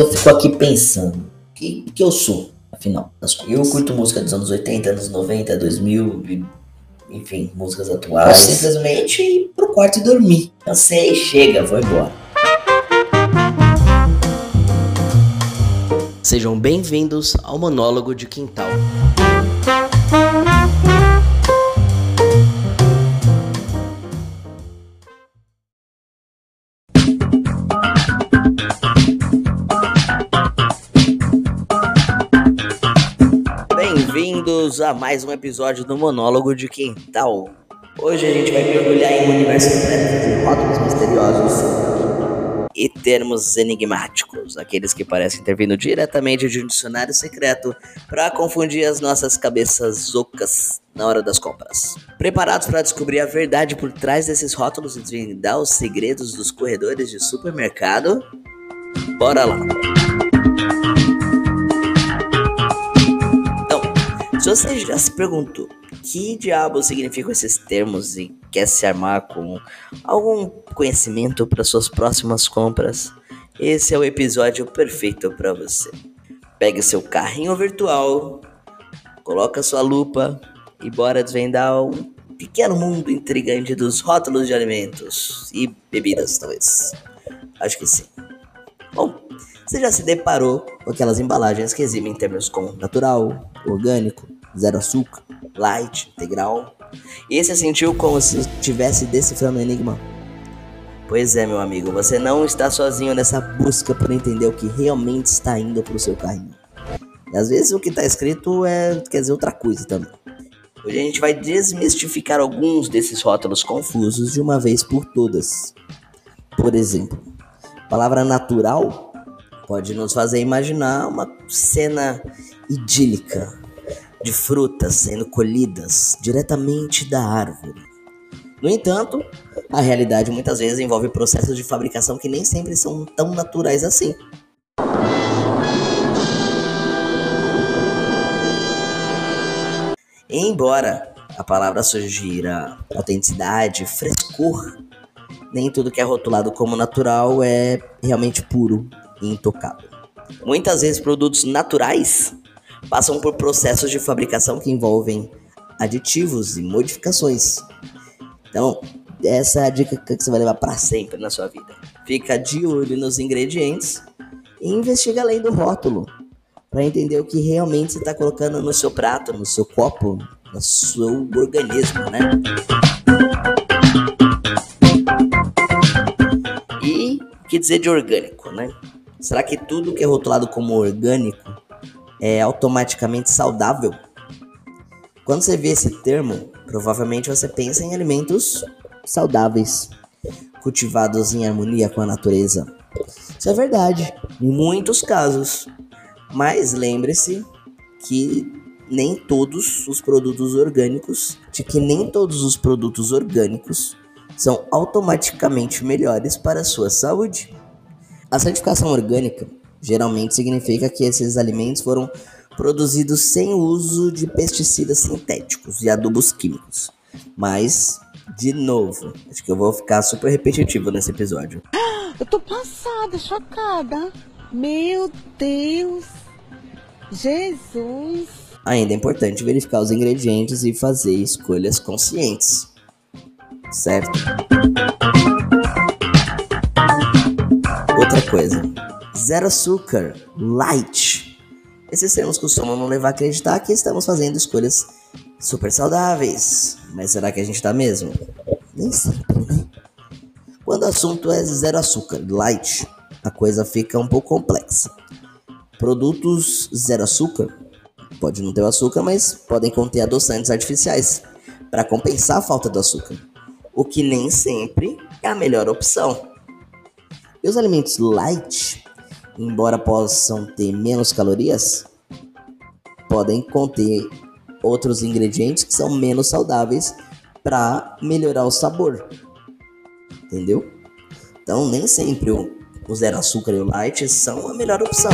eu fico aqui pensando, o que, que eu sou, afinal? Eu curto música dos anos 80, anos 90, 2000, enfim, músicas atuais. Eu simplesmente ir pro quarto e dormir. Cansei, chega, vou embora. Sejam bem-vindos ao Monólogo de Quintal. Bem-vindos a mais um episódio do Monólogo de Quintal. Hoje a gente vai mergulhar em um universo completo de rótulos misteriosos e termos enigmáticos, aqueles que parecem ter vindo diretamente de um dicionário secreto para confundir as nossas cabeças ocas na hora das compras. Preparados para descobrir a verdade por trás desses rótulos e desvendar os segredos dos corredores de supermercado? Bora lá! Se você já se perguntou que diabo significam esses termos e quer se armar com algum conhecimento para suas próximas compras, esse é o episódio perfeito para você. Pegue seu carrinho virtual, coloca sua lupa e bora desvendar um pequeno mundo intrigante dos rótulos de alimentos e bebidas, talvez. Acho que sim. Bom, você já se deparou com aquelas embalagens que exibem termos como natural, orgânico, zero açúcar, light, integral. E você sentiu como se estivesse decifrando o enigma? Pois é, meu amigo, você não está sozinho nessa busca por entender o que realmente está indo para o seu carrinho. E às vezes o que está escrito é quer dizer outra coisa também. Hoje a gente vai desmistificar alguns desses rótulos confusos de uma vez por todas. Por exemplo, a palavra natural pode nos fazer imaginar uma cena idílica, de frutas sendo colhidas diretamente da árvore. No entanto, a realidade muitas vezes envolve processos de fabricação que nem sempre são tão naturais assim. Embora a palavra sugira autenticidade, frescor, nem tudo que é rotulado como natural é realmente puro e intocável. Muitas vezes produtos naturais passam por processos de fabricação que envolvem aditivos e modificações. Então, essa é a dica que você vai levar para sempre na sua vida. Fica de olho nos ingredientes e investiga além do rótulo para entender o que realmente você está colocando no seu prato, no seu copo, no seu organismo, né? E o que dizer de orgânico, né? Será que tudo que é rotulado como orgânico é automaticamente saudável? Quando você vê esse termo, provavelmente você pensa em alimentos saudáveis, cultivados em harmonia com a natureza. Isso é verdade, em muitos casos. Mas lembre-se que nem todos os produtos orgânicos, de que nem todos os produtos orgânicos são automaticamente melhores para a sua saúde. A certificação orgânica Geralmente significa que esses alimentos foram produzidos sem uso de pesticidas sintéticos e adubos químicos. Mas, de novo, acho que eu vou ficar super repetitivo nesse episódio. Eu tô passada, chocada. Meu Deus. Jesus. Ainda é importante verificar os ingredientes e fazer escolhas conscientes. Certo? Outra coisa, zero açúcar, light. Esses termos costumam nos levar a acreditar que estamos fazendo escolhas super saudáveis. Mas será que a gente está mesmo? Nem sempre, né? Quando o assunto é zero açúcar, light, a coisa fica um pouco complexa. Produtos zero açúcar pode não ter o açúcar, mas podem conter adoçantes artificiais para compensar a falta do açúcar, o que nem sempre é a melhor opção. E os alimentos light embora possam ter menos calorias, podem conter outros ingredientes que são menos saudáveis para melhorar o sabor. Entendeu? Então, nem sempre o, zero açúcar e o light são a melhor opção.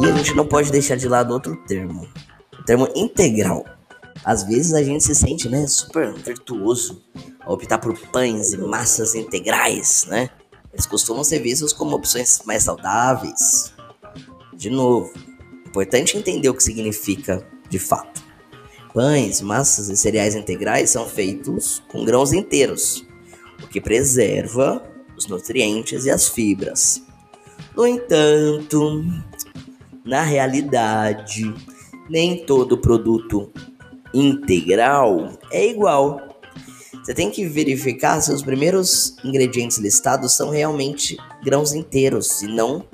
E a gente não pode deixar de lado outro termo, o termo integral. Às vezes a gente se sente, né, super virtuoso ao optar por pães e massas integrais, né? Eles costumam ser vistos como opções mais saudáveis. De novo, importante entender o que significa de fato. Pães, massas e cereais integrais são feitos com grãos inteiros, o que preserva os nutrientes e as fibras. No entanto, na realidade, nem todo produto integral é igual. Você tem que verificar se os primeiros ingredientes listados são realmente grãos inteiros e não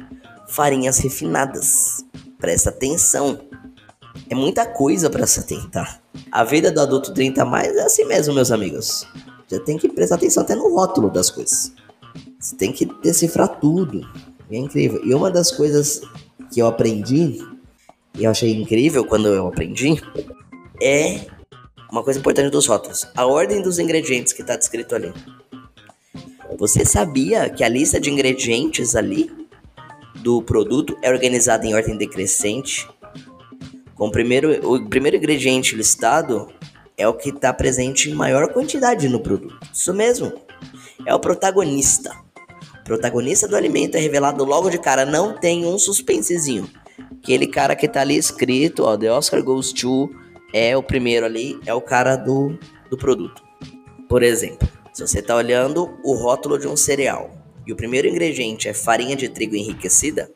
farinhas refinadas. Presta atenção. É muita coisa para se atentar. A vida do adulto 30 mais é assim mesmo, meus amigos. Já tem que prestar atenção até no rótulo das coisas. Você tem que decifrar tudo. É incrível. E uma das coisas que eu aprendi, e eu achei incrível quando eu aprendi, é uma coisa importante dos rótulos: a ordem dos ingredientes que está descrito ali. Você sabia que a lista de ingredientes ali do produto é organizada em ordem decrescente? Com o primeiro, o primeiro ingrediente listado é o que está presente em maior quantidade no produto. Isso mesmo. É o protagonista. O protagonista do alimento é revelado logo de cara, não tem um suspensezinho. Aquele cara que tá ali escrito, ó, The Oscar Goes to, é o primeiro ali, é o cara do, do produto. Por exemplo, se você tá olhando o rótulo de um cereal e o primeiro ingrediente é farinha de trigo enriquecida,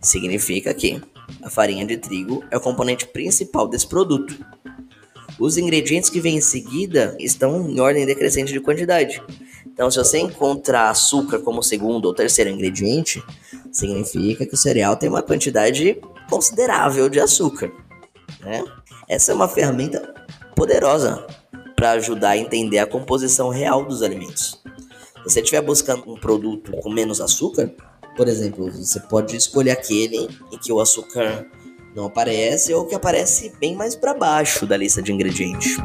significa que a farinha de trigo é o componente principal desse produto. Os ingredientes que vêm em seguida estão em ordem decrescente de quantidade. Então, se você encontrar açúcar como segundo ou terceiro ingrediente, significa que o cereal tem uma quantidade considerável de açúcar. Né? Essa é uma ferramenta poderosa para ajudar a entender a composição real dos alimentos. Se você estiver buscando um produto com menos açúcar, por exemplo, você pode escolher aquele em que o açúcar não aparece ou que aparece bem mais para baixo da lista de ingredientes.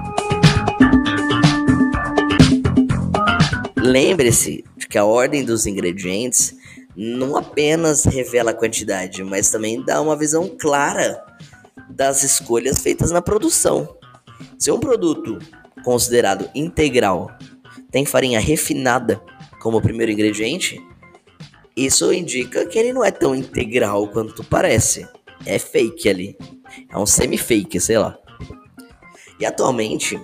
Lembre-se de que a ordem dos ingredientes não apenas revela a quantidade, mas também dá uma visão clara das escolhas feitas na produção. Se um produto considerado integral tem farinha refinada como primeiro ingrediente, isso indica que ele não é tão integral quanto parece. É fake ali. É um semi-fake, sei lá. E atualmente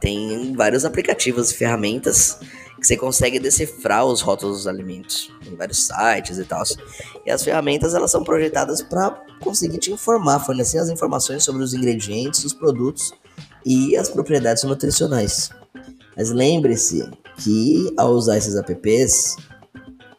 tem vários aplicativos e ferramentas que você consegue decifrar os rótulos dos alimentos em vários sites e tal. E as ferramentas elas são projetadas para conseguir te informar, fornecer as informações sobre os ingredientes, os produtos e as propriedades nutricionais. Mas lembre-se que ao usar esses apps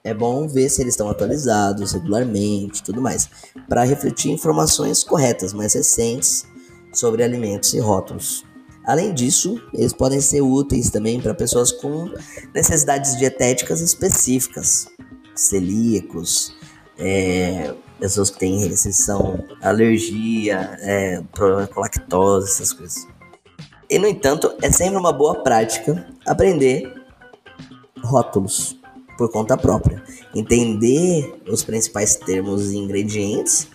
é bom ver se eles estão atualizados regularmente, tudo mais, para refletir informações corretas, mais recentes sobre alimentos e rótulos. Além disso, eles podem ser úteis também para pessoas com necessidades dietéticas específicas, celíacos, é, pessoas que têm restrição, alergia, é, problema com lactose, essas coisas. E no entanto, é sempre uma boa prática aprender rótulos por conta própria, entender os principais termos e ingredientes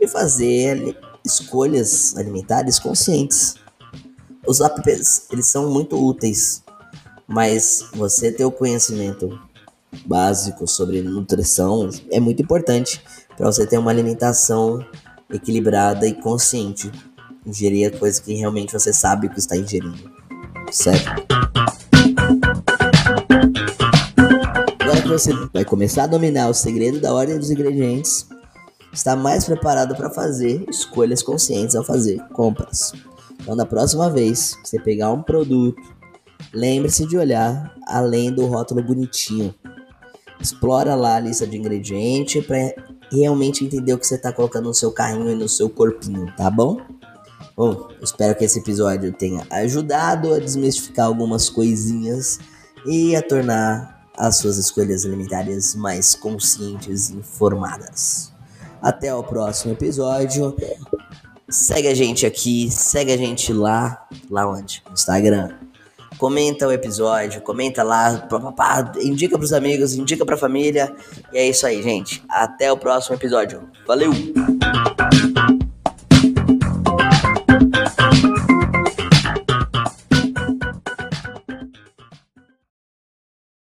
e fazer escolhas alimentares conscientes. Os apps, eles são muito úteis, mas você ter o conhecimento básico sobre nutrição é muito importante para você ter uma alimentação equilibrada e consciente. Ingerir a coisa que realmente você sabe que está ingerindo. Certo? Agora que você vai começar a dominar o segredo da ordem dos ingredientes, está mais preparado para fazer escolhas conscientes ao fazer compras. Então, da próxima vez que você pegar um produto, lembre-se de olhar além do rótulo bonitinho. Explora lá a lista de ingredientes para realmente entender o que você está colocando no seu carrinho e no seu corpinho, tá bom? Bom, espero que esse episódio tenha ajudado a desmistificar algumas coisinhas e a tornar as suas escolhas alimentares mais conscientes e informadas. Até o próximo episódio. Segue a gente aqui, segue a gente lá, lá onde? No Instagram. Comenta o episódio, comenta lá, pá, pá, indica pros amigos, indica pra família. E é isso aí, gente. Até o próximo episódio. Valeu!